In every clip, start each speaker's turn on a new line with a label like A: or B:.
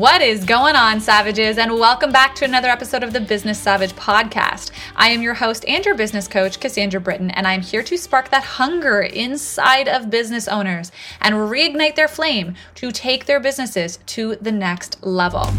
A: What is going on, Savages? And welcome back to another episode of the Business Savage podcast. I am your host and your business coach, Cassandra Britton, and I'm here to spark that hunger inside of business owners and reignite their flame to take their businesses to the next level.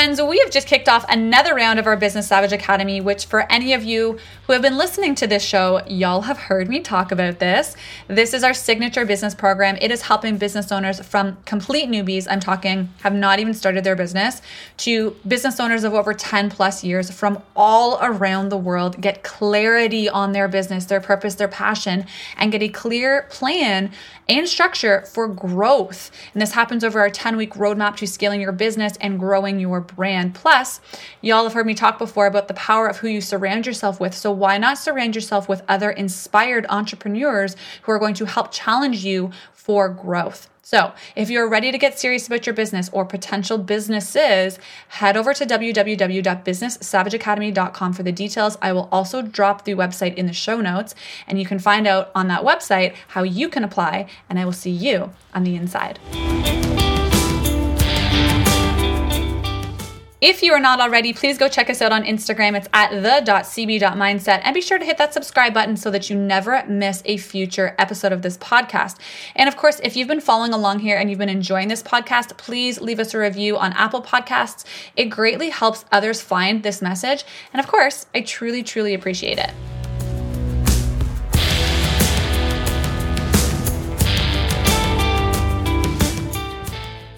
A: Friends, we have just kicked off another round of our Business Savage Academy, which for any of you who have been listening to this show, y'all have heard me talk about this. This is our signature business program. It is helping business owners from complete newbies, I'm talking have not even started their business, to business owners of over 10 plus years from all around the world get clarity on their business, their purpose, their passion, and get a clear plan and structure for growth. And this happens over our 10 week roadmap to scaling your business and growing your brand. Plus, y'all have heard me talk before about the power of who you surround yourself with. So, why not surround yourself with other inspired entrepreneurs who are going to help challenge you for growth? So, if you're ready to get serious about your business or potential businesses, head over to www.businesssavageacademy.com for the details. I will also drop the website in the show notes, and you can find out on that website how you can apply, and I will see you on the inside. If you are not already, please go check us out on Instagram. It's at the.cb.mindset and be sure to hit that subscribe button so that you never miss a future episode of this podcast. And of course, if you've been following along here and you've been enjoying this podcast, please leave us a review on Apple Podcasts. It greatly helps others find this message. And of course, I truly, truly appreciate it.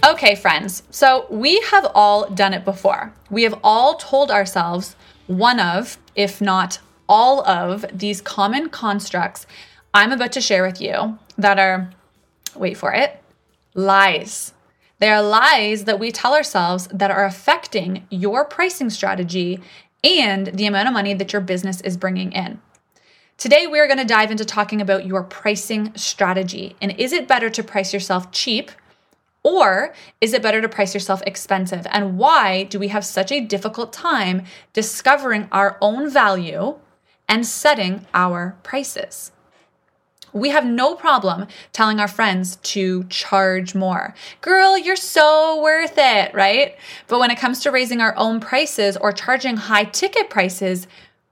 A: Okay, friends, so we have all done it before. We have all told ourselves one of, if not all of, these common constructs I'm about to share with you that are, wait for it, lies. They are lies that we tell ourselves that are affecting your pricing strategy and the amount of money that your business is bringing in. Today, we are going to dive into talking about your pricing strategy. And is it better to price yourself cheap or is it better to price yourself expensive? And why do we have such a difficult time discovering our own value and setting our prices? We have no problem telling our friends to charge more. Girl, you're so worth it, right? But when it comes to raising our own prices or charging high ticket prices,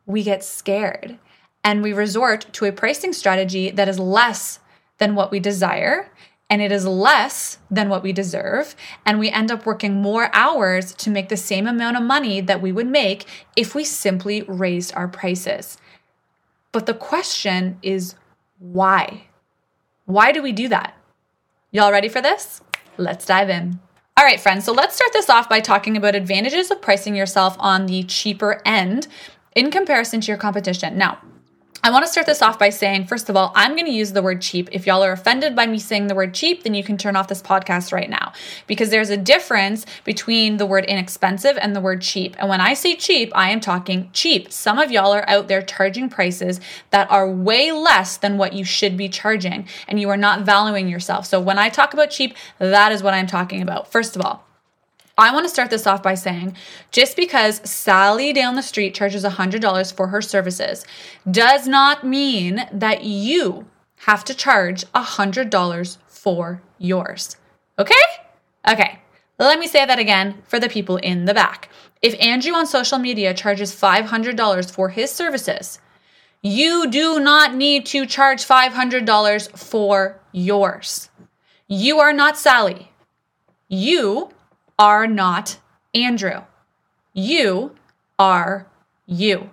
A: we get scared and we resort to a pricing strategy that is less than what we desire and it is less than what we deserve. And we end up working more hours to make the same amount of money that we would make if we simply raised our prices. But the question is why? Why do we do that? Y'all ready for this? Let's dive in. All right, friends, so let's start this off by talking about advantages of pricing yourself on the cheaper end in comparison to your competition. Now, I want to start this off by saying, first of all, I'm going to use the word cheap. If y'all are offended by me saying the word cheap, then you can turn off this podcast right now because there's a difference between the word inexpensive and the word cheap. And when I say cheap, I am talking cheap. Some of y'all are out there charging prices that are way less than what you should be charging, and you are not valuing yourself. So when I talk about cheap, that is what I'm talking about. First of all, I want to start this off by saying just because Sally down the street charges $100 for her services does not mean that you have to charge $100 for yours. Okay? Okay. Let me say that again for the people in the back. If Andrew on social media charges $500 for his services, you do not need to charge $500 for yours. You are not Sally. You are not Andrew. You are you.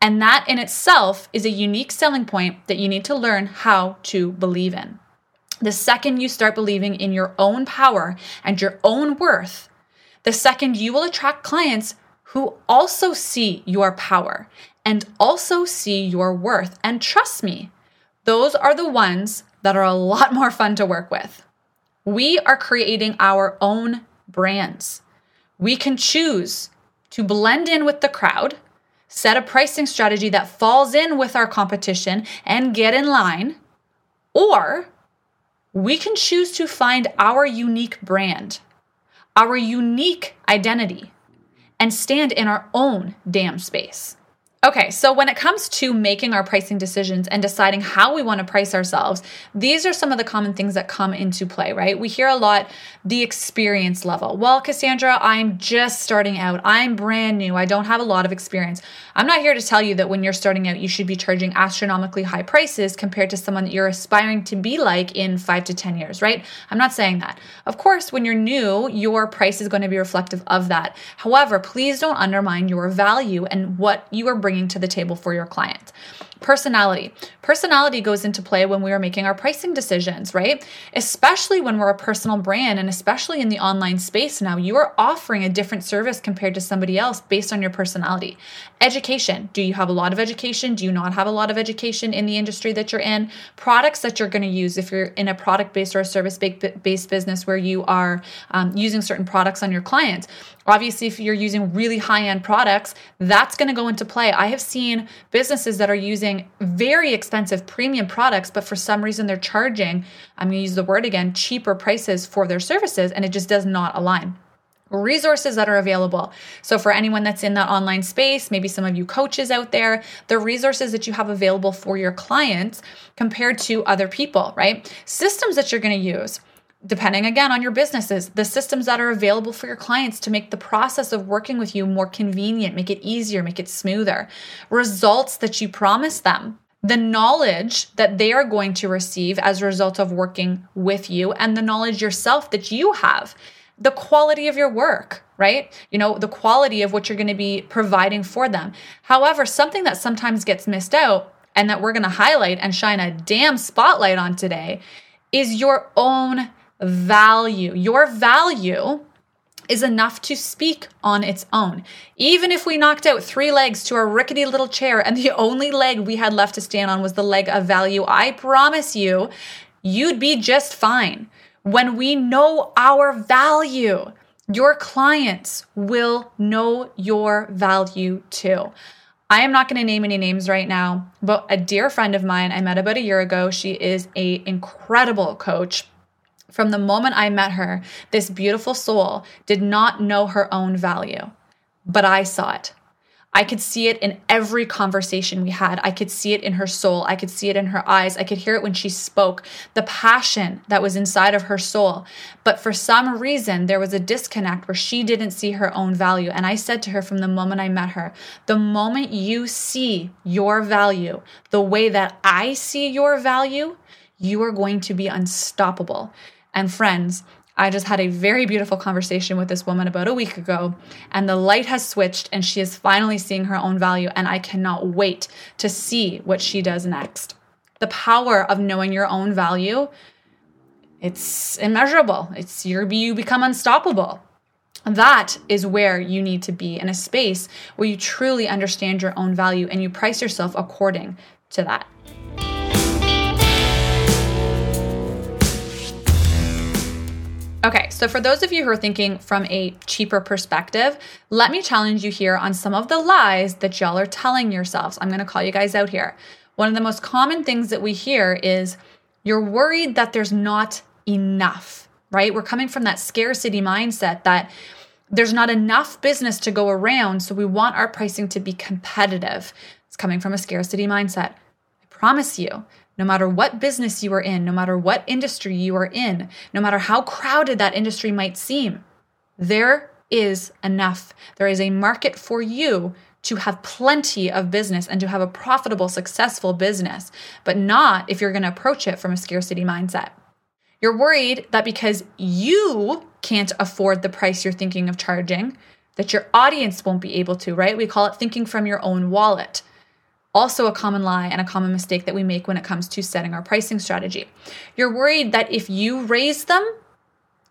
A: And that in itself is a unique selling point that you need to learn how to believe in. The second you start believing in your own power and your own worth, the second you will attract clients who also see your power and also see your worth. And trust me, those are the ones that are a lot more fun to work with. We are creating our own brands. We can choose to blend in with the crowd, set a pricing strategy that falls in with our competition and get in line, or we can choose to find our unique brand, our unique identity, and stand in our own damn space. Okay, so when it comes to making our pricing decisions and deciding how we want to price ourselves, these are some of the common things that come into play, right? We hear a lot the experience level. Well, Cassandra, I'm just starting out. I'm brand new. I don't have a lot of experience. I'm not here to tell you that when you're starting out, you should be charging astronomically high prices compared to someone that you're aspiring to be like in five to 10 years, right? I'm not saying that. Of course, when you're new, your price is going to be reflective of that. However, please don't undermine your value and what you are bringing bringing to the table for your client. Personality. Personality goes into play when we are making our pricing decisions, right? Especially when we're a personal brand and especially in the online space now, you are offering a different service compared to somebody else based on your personality. Education. Do you have a lot of education? Do you not have a lot of education in the industry that you're in? Products that you're going to use if you're in a product based or a service based business where you are um, using certain products on your clients. Obviously, if you're using really high end products, that's going to go into play. I have seen businesses that are using very expensive premium products, but for some reason they're charging, I'm going to use the word again, cheaper prices for their services, and it just does not align resources that are available. So, for anyone that's in that online space, maybe some of you coaches out there, the resources that you have available for your clients compared to other people, right? Systems that you're going to use depending again on your businesses, the systems that are available for your clients to make the process of working with you more convenient, make it easier, make it smoother, results that you promise them. The knowledge that they are going to receive as a result of working with you, and the knowledge yourself that you have, the quality of your work, right? You know, the quality of what you're going to be providing for them. However, something that sometimes gets missed out and that we're going to highlight and shine a damn spotlight on today is your own value. Your value is enough to speak on its own. Even if we knocked out three legs to a rickety little chair and the only leg we had left to stand on was the leg of value, I promise you, you'd be just fine. When we know our value, your clients will know your value too. I am not going to name any names right now, but a dear friend of mine I met about a year ago, she is a incredible coach from the moment I met her, this beautiful soul did not know her own value, but I saw it. I could see it in every conversation we had. I could see it in her soul. I could see it in her eyes. I could hear it when she spoke, the passion that was inside of her soul. But for some reason, there was a disconnect where she didn't see her own value. And I said to her from the moment I met her, the moment you see your value the way that I see your value, you are going to be unstoppable and friends. I just had a very beautiful conversation with this woman about a week ago, and the light has switched, and she is finally seeing her own value. And I cannot wait to see what she does next. The power of knowing your own value, it's immeasurable. It's your you become unstoppable. That is where you need to be in a space where you truly understand your own value and you price yourself according to that. Okay, so for those of you who are thinking from a cheaper perspective, let me challenge you here on some of the lies that y'all are telling yourselves. I'm gonna call you guys out here. One of the most common things that we hear is you're worried that there's not enough, right? We're coming from that scarcity mindset that there's not enough business to go around, so we want our pricing to be competitive. It's coming from a scarcity mindset. I promise you, no matter what business you are in, no matter what industry you are in, no matter how crowded that industry might seem, there is enough. There is a market for you to have plenty of business and to have a profitable, successful business, but not if you're going to approach it from a scarcity mindset. You're worried that because you can't afford the price you're thinking of charging, that your audience won't be able to, right? We call it thinking from your own wallet also a common lie and a common mistake that we make when it comes to setting our pricing strategy. You're worried that if you raise them,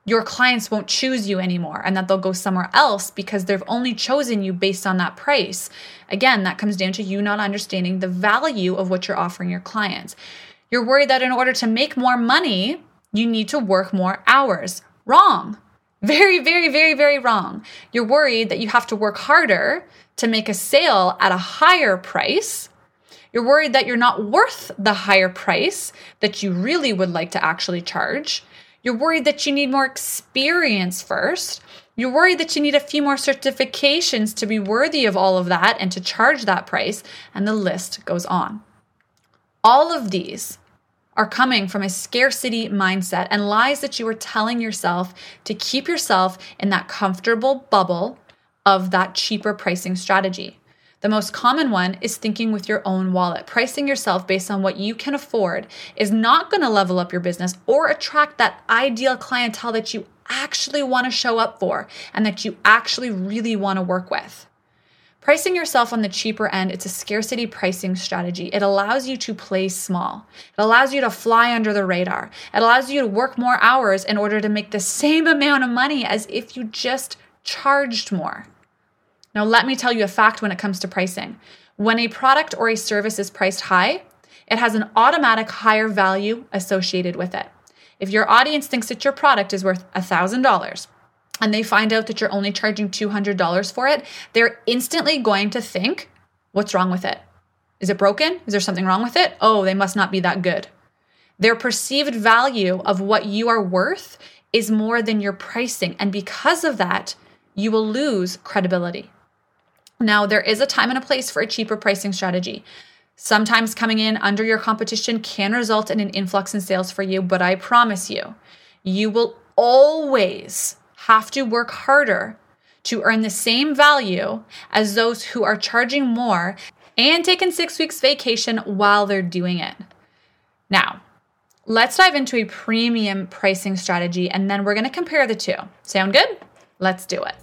A: your clients won't choose you anymore and that they'll go somewhere else because they've only chosen you based on that price. Again, that comes down to you not understanding the value of what you're offering your clients. You're worried that in order to make more money, you need to work more hours. Wrong. Very, very, very, very wrong. You're worried that you have to work harder to make a sale at a higher price you're worried that you're not worth the higher price that you really would like to actually charge. You're worried that you need more experience first. You're worried that you need a few more certifications to be worthy of all of that and to charge that price, and the list goes on. All of these are coming from a scarcity mindset and lies that you are telling yourself to keep yourself in that comfortable bubble of that cheaper pricing strategy. The most common one is thinking with your own wallet. Pricing yourself based on what you can afford is not going to level up your business or attract that ideal clientele that you actually want to show up for and that you actually really want to work with. Pricing yourself on the cheaper end, it's a scarcity pricing strategy. It allows you to play small. It allows you to fly under the radar. It allows you to work more hours in order to make the same amount of money as if you just charged more. Now, let me tell you a fact when it comes to pricing. When a product or a service is priced high, it has an automatic higher value associated with it. If your audience thinks that your product is worth $1,000 and they find out that you're only charging $200 for it, they're instantly going to think, what's wrong with it? Is it broken? Is there something wrong with it? Oh, they must not be that good. Their perceived value of what you are worth is more than your pricing. And because of that, you will lose credibility. Now, there is a time and a place for a cheaper pricing strategy. Sometimes coming in under your competition can result in an influx in sales for you, but I promise you, you will always have to work harder to earn the same value as those who are charging more and taking six weeks vacation while they're doing it. Now, let's dive into a premium pricing strategy and then we're going to compare the two. Sound good? Let's do it.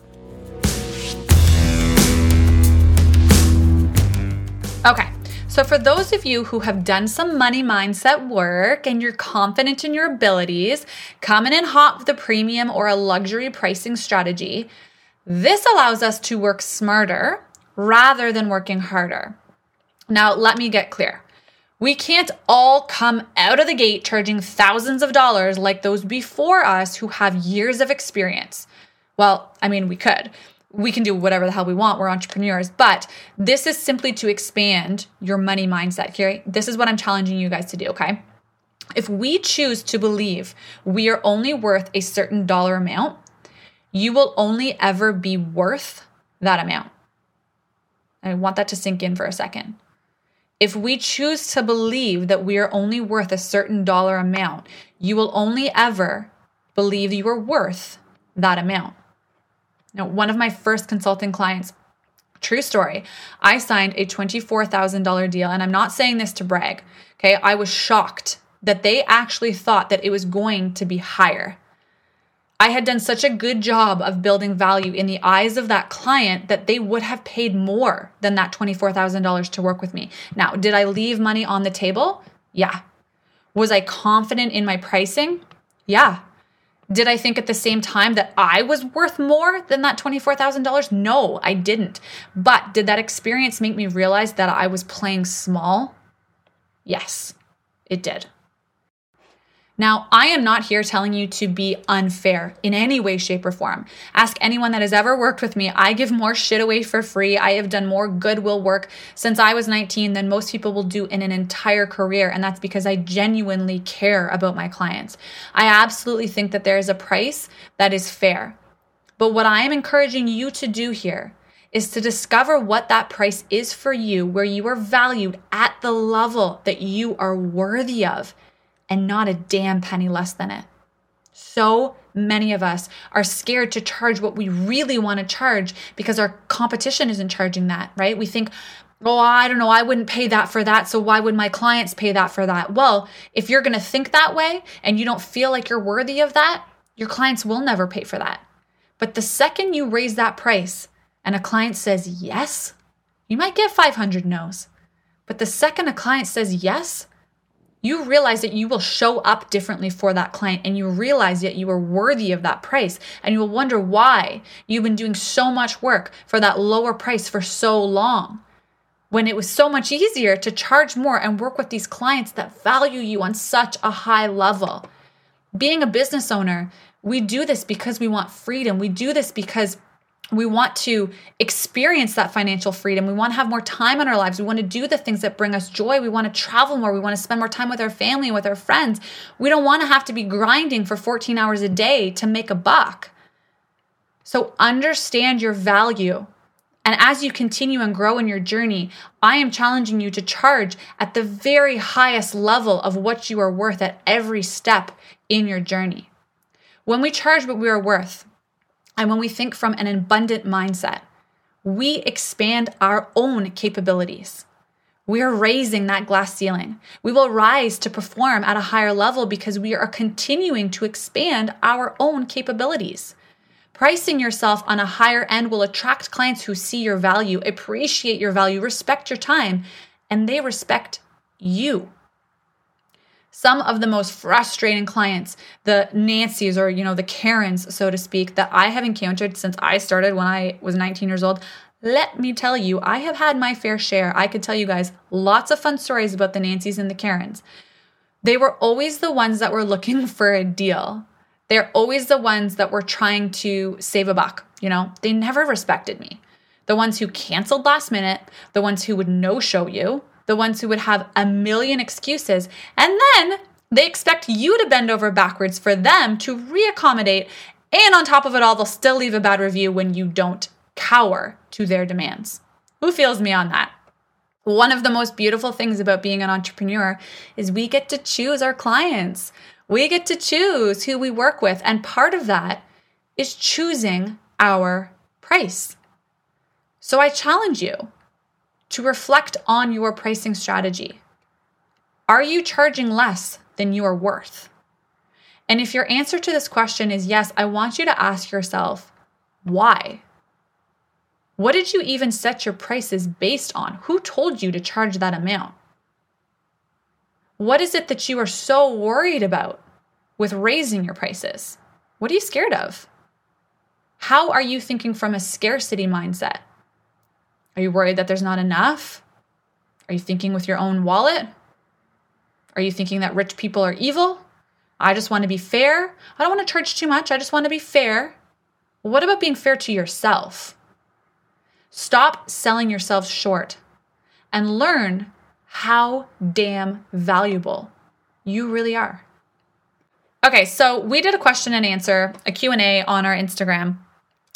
A: Okay. So, for those of you who have done some money mindset work and you're confident in your abilities, coming in hot with a premium or a luxury pricing strategy, this allows us to work smarter rather than working harder. Now, let me get clear. We can't all come out of the gate charging thousands of dollars like those before us who have years of experience. Well, I mean, we could we can do whatever the hell we want. We're entrepreneurs. But this is simply to expand your money mindset. Here, this is what I'm challenging you guys to do, okay? If we choose to believe we are only worth a certain dollar amount, you will only ever be worth that amount. I want that to sink in for a second. If we choose to believe that we are only worth a certain dollar amount, you will only ever believe you are worth that amount. Now, one of my first consulting clients, true story, I signed a $24,000 deal. And I'm not saying this to brag. Okay. I was shocked that they actually thought that it was going to be higher. I had done such a good job of building value in the eyes of that client that they would have paid more than that $24,000 to work with me. Now, did I leave money on the table? Yeah. Was I confident in my pricing? Yeah. Did I think at the same time that I was worth more than that $24,000? No, I didn't. But did that experience make me realize that I was playing small? Yes, it did. Now, I am not here telling you to be unfair in any way, shape, or form. Ask anyone that has ever worked with me. I give more shit away for free. I have done more goodwill work since I was 19 than most people will do in an entire career. And that's because I genuinely care about my clients. I absolutely think that there is a price that is fair. But what I am encouraging you to do here is to discover what that price is for you, where you are valued at the level that you are worthy of and not a damn penny less than it. So many of us are scared to charge what we really want to charge because our competition isn't charging that, right? We think, oh, I don't know, I wouldn't pay that for that. So why would my clients pay that for that? Well, if you're going to think that way and you don't feel like you're worthy of that, your clients will never pay for that. But the second you raise that price and a client says yes, you might get 500 no's. But the second a client says yes, you realize that you will show up differently for that client and you realize that you are worthy of that price and you will wonder why you've been doing so much work for that lower price for so long when it was so much easier to charge more and work with these clients that value you on such a high level. Being a business owner, we do this because we want freedom. We do this because we want to experience that financial freedom. We want to have more time in our lives. We want to do the things that bring us joy. We want to travel more. We want to spend more time with our family and with our friends. We don't want to have to be grinding for 14 hours a day to make a buck. So understand your value. And as you continue and grow in your journey, I am challenging you to charge at the very highest level of what you are worth at every step in your journey. When we charge what we are worth, and when we think from an abundant mindset, we expand our own capabilities. We are raising that glass ceiling. We will rise to perform at a higher level because we are continuing to expand our own capabilities. Pricing yourself on a higher end will attract clients who see your value, appreciate your value, respect your time, and they respect you. Some of the most frustrating clients, the Nancy's or you know the Karens so to speak that I have encountered since I started when I was 19 years old, let me tell you, I have had my fair share. I could tell you guys lots of fun stories about the Nancy's and the Karens. They were always the ones that were looking for a deal. They're always the ones that were trying to save a buck. You know, they never respected me. The ones who canceled last minute, the ones who would no show you, the ones who would have a million excuses. And then they expect you to bend over backwards for them to reaccommodate. And on top of it all, they'll still leave a bad review when you don't cower to their demands. Who feels me on that? One of the most beautiful things about being an entrepreneur is we get to choose our clients. We get to choose who we work with. And part of that is choosing our price. So I challenge you to reflect on your pricing strategy. Are you charging less than you are worth? And if your answer to this question is yes, I want you to ask yourself, why? What did you even set your prices based on? Who told you to charge that amount? What is it that you are so worried about with raising your prices? What are you scared of? How are you thinking from a scarcity mindset? Are you worried that there's not enough? Are you thinking with your own wallet? Are you thinking that rich people are evil? I just want to be fair. I don't want to charge too much. I just want to be fair. What about being fair to yourself? Stop selling yourself short and learn how damn valuable you really are. Okay, so we did a question and answer, a Q&A on our Instagram.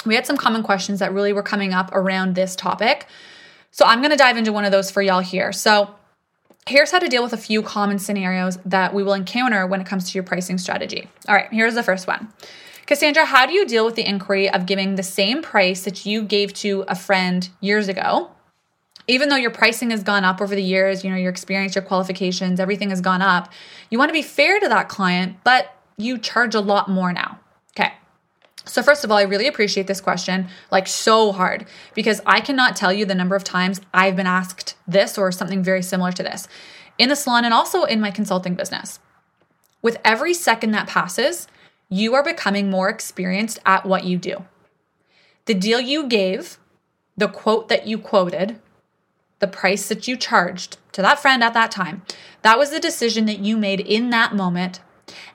A: We had some common questions that really were coming up around this topic. So I'm going to dive into one of those for y'all here. So here's how to deal with a few common scenarios that we will encounter when it comes to your pricing strategy. All right, here's the first one. Cassandra, how do you deal with the inquiry of giving the same price that you gave to a friend years ago? Even though your pricing has gone up over the years, you know, your experience, your qualifications, everything has gone up, you want to be fair to that client, but you charge a lot more now. So, first of all, I really appreciate this question, like so hard, because I cannot tell you the number of times I've been asked this or something very similar to this in the salon and also in my consulting business. With every second that passes, you are becoming more experienced at what you do. The deal you gave, the quote that you quoted, the price that you charged to that friend at that time, that was the decision that you made in that moment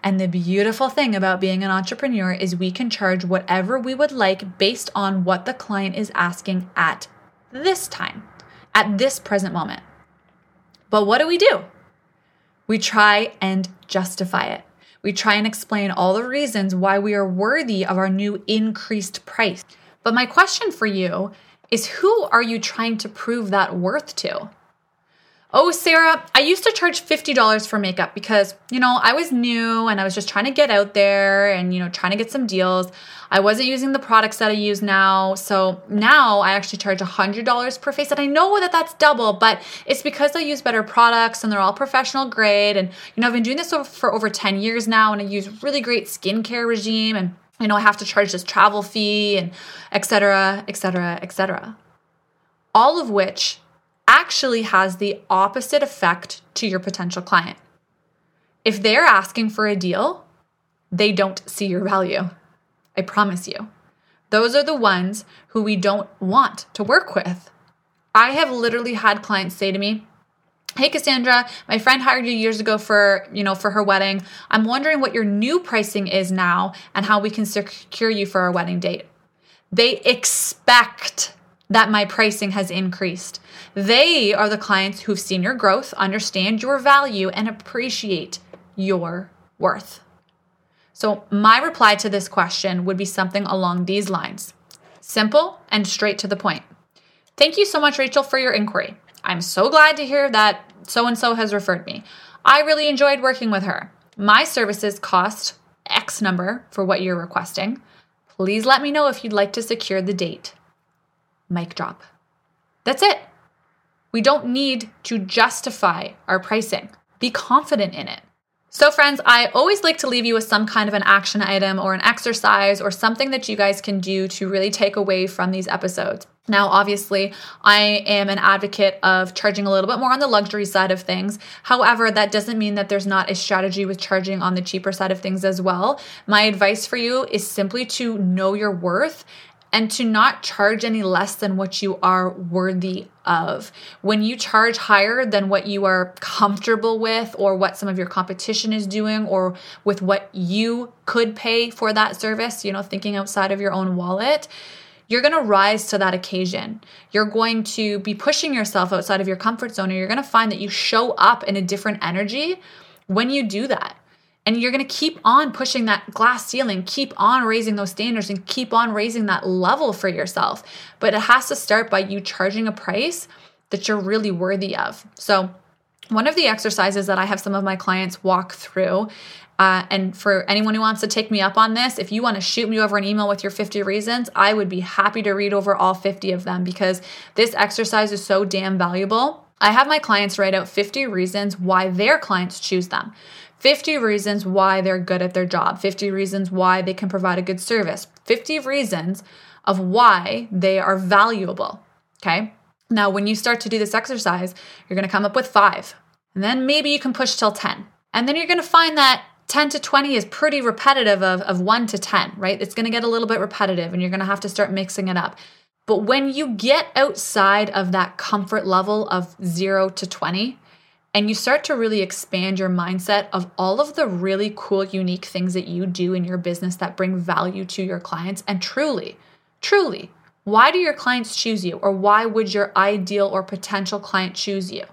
A: and the beautiful thing about being an entrepreneur is we can charge whatever we would like based on what the client is asking at this time, at this present moment. But what do we do? We try and justify it. We try and explain all the reasons why we are worthy of our new increased price. But my question for you is who are you trying to prove that worth to? Oh, Sarah, I used to charge $50 for makeup because, you know, I was new and I was just trying to get out there and, you know, trying to get some deals. I wasn't using the products that I use now. So now I actually charge $100 per face. And I know that that's double, but it's because I use better products and they're all professional grade. And, you know, I've been doing this for over 10 years now and I use really great skincare regime and, you know, I have to charge this travel fee and et cetera, et cetera, et cetera. All of which actually has the opposite effect to your potential client. If they're asking for a deal, they don't see your value. I promise you. Those are the ones who we don't want to work with. I have literally had clients say to me, "Hey Cassandra, my friend hired you years ago for, you know, for her wedding. I'm wondering what your new pricing is now and how we can secure you for our wedding date." They expect that my pricing has increased. They are the clients who've seen your growth, understand your value, and appreciate your worth. So, my reply to this question would be something along these lines simple and straight to the point. Thank you so much, Rachel, for your inquiry. I'm so glad to hear that so and so has referred me. I really enjoyed working with her. My services cost X number for what you're requesting. Please let me know if you'd like to secure the date. Mic drop. That's it. We don't need to justify our pricing. Be confident in it. So, friends, I always like to leave you with some kind of an action item or an exercise or something that you guys can do to really take away from these episodes. Now, obviously, I am an advocate of charging a little bit more on the luxury side of things. However, that doesn't mean that there's not a strategy with charging on the cheaper side of things as well. My advice for you is simply to know your worth and to not charge any less than what you are worthy of. When you charge higher than what you are comfortable with, or what some of your competition is doing, or with what you could pay for that service, you know, thinking outside of your own wallet, you're going to rise to that occasion. You're going to be pushing yourself outside of your comfort zone, and you're going to find that you show up in a different energy when you do that. And you're going to keep on pushing that glass ceiling, keep on raising those standards, and keep on raising that level for yourself. But it has to start by you charging a price that you're really worthy of. So, one of the exercises that I have some of my clients walk through, uh, and for anyone who wants to take me up on this, if you want to shoot me over an email with your 50 reasons, I would be happy to read over all 50 of them because this exercise is so damn valuable. I have my clients write out 50 reasons why their clients choose them. 50 reasons why they're good at their job, 50 reasons why they can provide a good service, 50 reasons of why they are valuable. Okay. Now, when you start to do this exercise, you're going to come up with five, and then maybe you can push till 10. And then you're going to find that 10 to 20 is pretty repetitive of, of 1 to 10, right? It's going to get a little bit repetitive, and you're going to have to start mixing it up. But when you get outside of that comfort level of 0 to 20, and you start to really expand your mindset of all of the really cool, unique things that you do in your business that bring value to your clients. And truly, truly, why do your clients choose you? Or why would your ideal or potential client choose you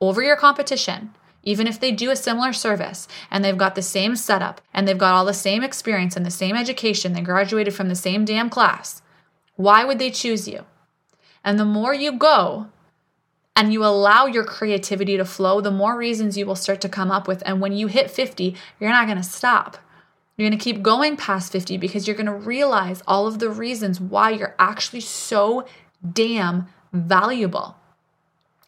A: over your competition? Even if they do a similar service and they've got the same setup and they've got all the same experience and the same education, they graduated from the same damn class, why would they choose you? And the more you go, and you allow your creativity to flow, the more reasons you will start to come up with. And when you hit 50, you're not going to stop. You're going to keep going past 50 because you're going to realize all of the reasons why you're actually so damn valuable.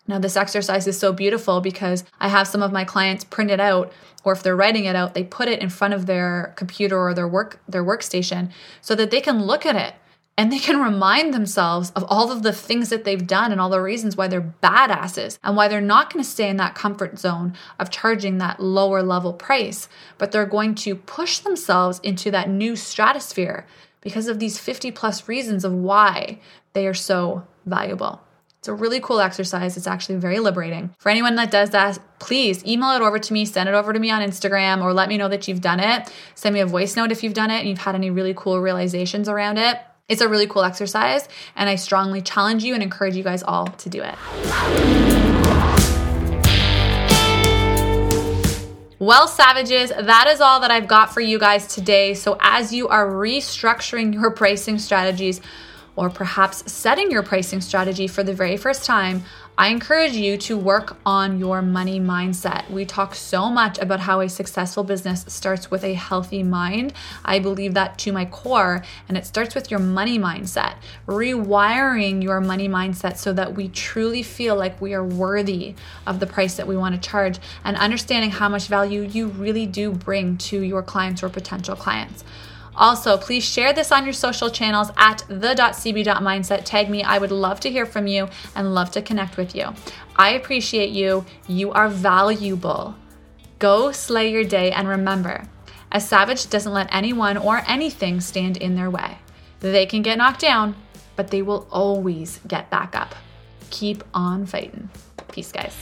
A: Now, this exercise is so beautiful because I have some of my clients print it out, or if they're writing it out, they put it in front of their computer or their work their workstation so that they can look at it and they can remind themselves of all of the things that they've done and all the reasons why they're badasses and why they're not going to stay in that comfort zone of charging that lower level price, but they're going to push themselves into that new stratosphere because of these 50 plus reasons of why they are so valuable. It's a really cool exercise. It's actually very liberating. For anyone that does that, please email it over to me, send it over to me on Instagram, or let me know that you've done it. Send me a voice note if you've done it and you've had any really cool realizations around it. It's a really cool exercise, and I strongly challenge you and encourage you guys all to do it. Well, savages, that is all that I've got for you guys today. So, as you are restructuring your pricing strategies, or perhaps setting your pricing strategy for the very first time, I encourage you to work on your money mindset. We talk so much about how a successful business starts with a healthy mind. I believe that to my core, and it starts with your money mindset. Rewiring your money mindset so that we truly feel like we are worthy of the price that we want to charge, and understanding how much value you really do bring to your clients or potential clients. Also, please share this on your social channels at the.cb.mindset. Tag me. I would love to hear from you and love to connect with you. I appreciate you. You are valuable. Go slay your day and remember, a savage doesn't let anyone or anything stand in their way. They can get knocked down, but they will always get back up. Keep on fighting. Peace, guys.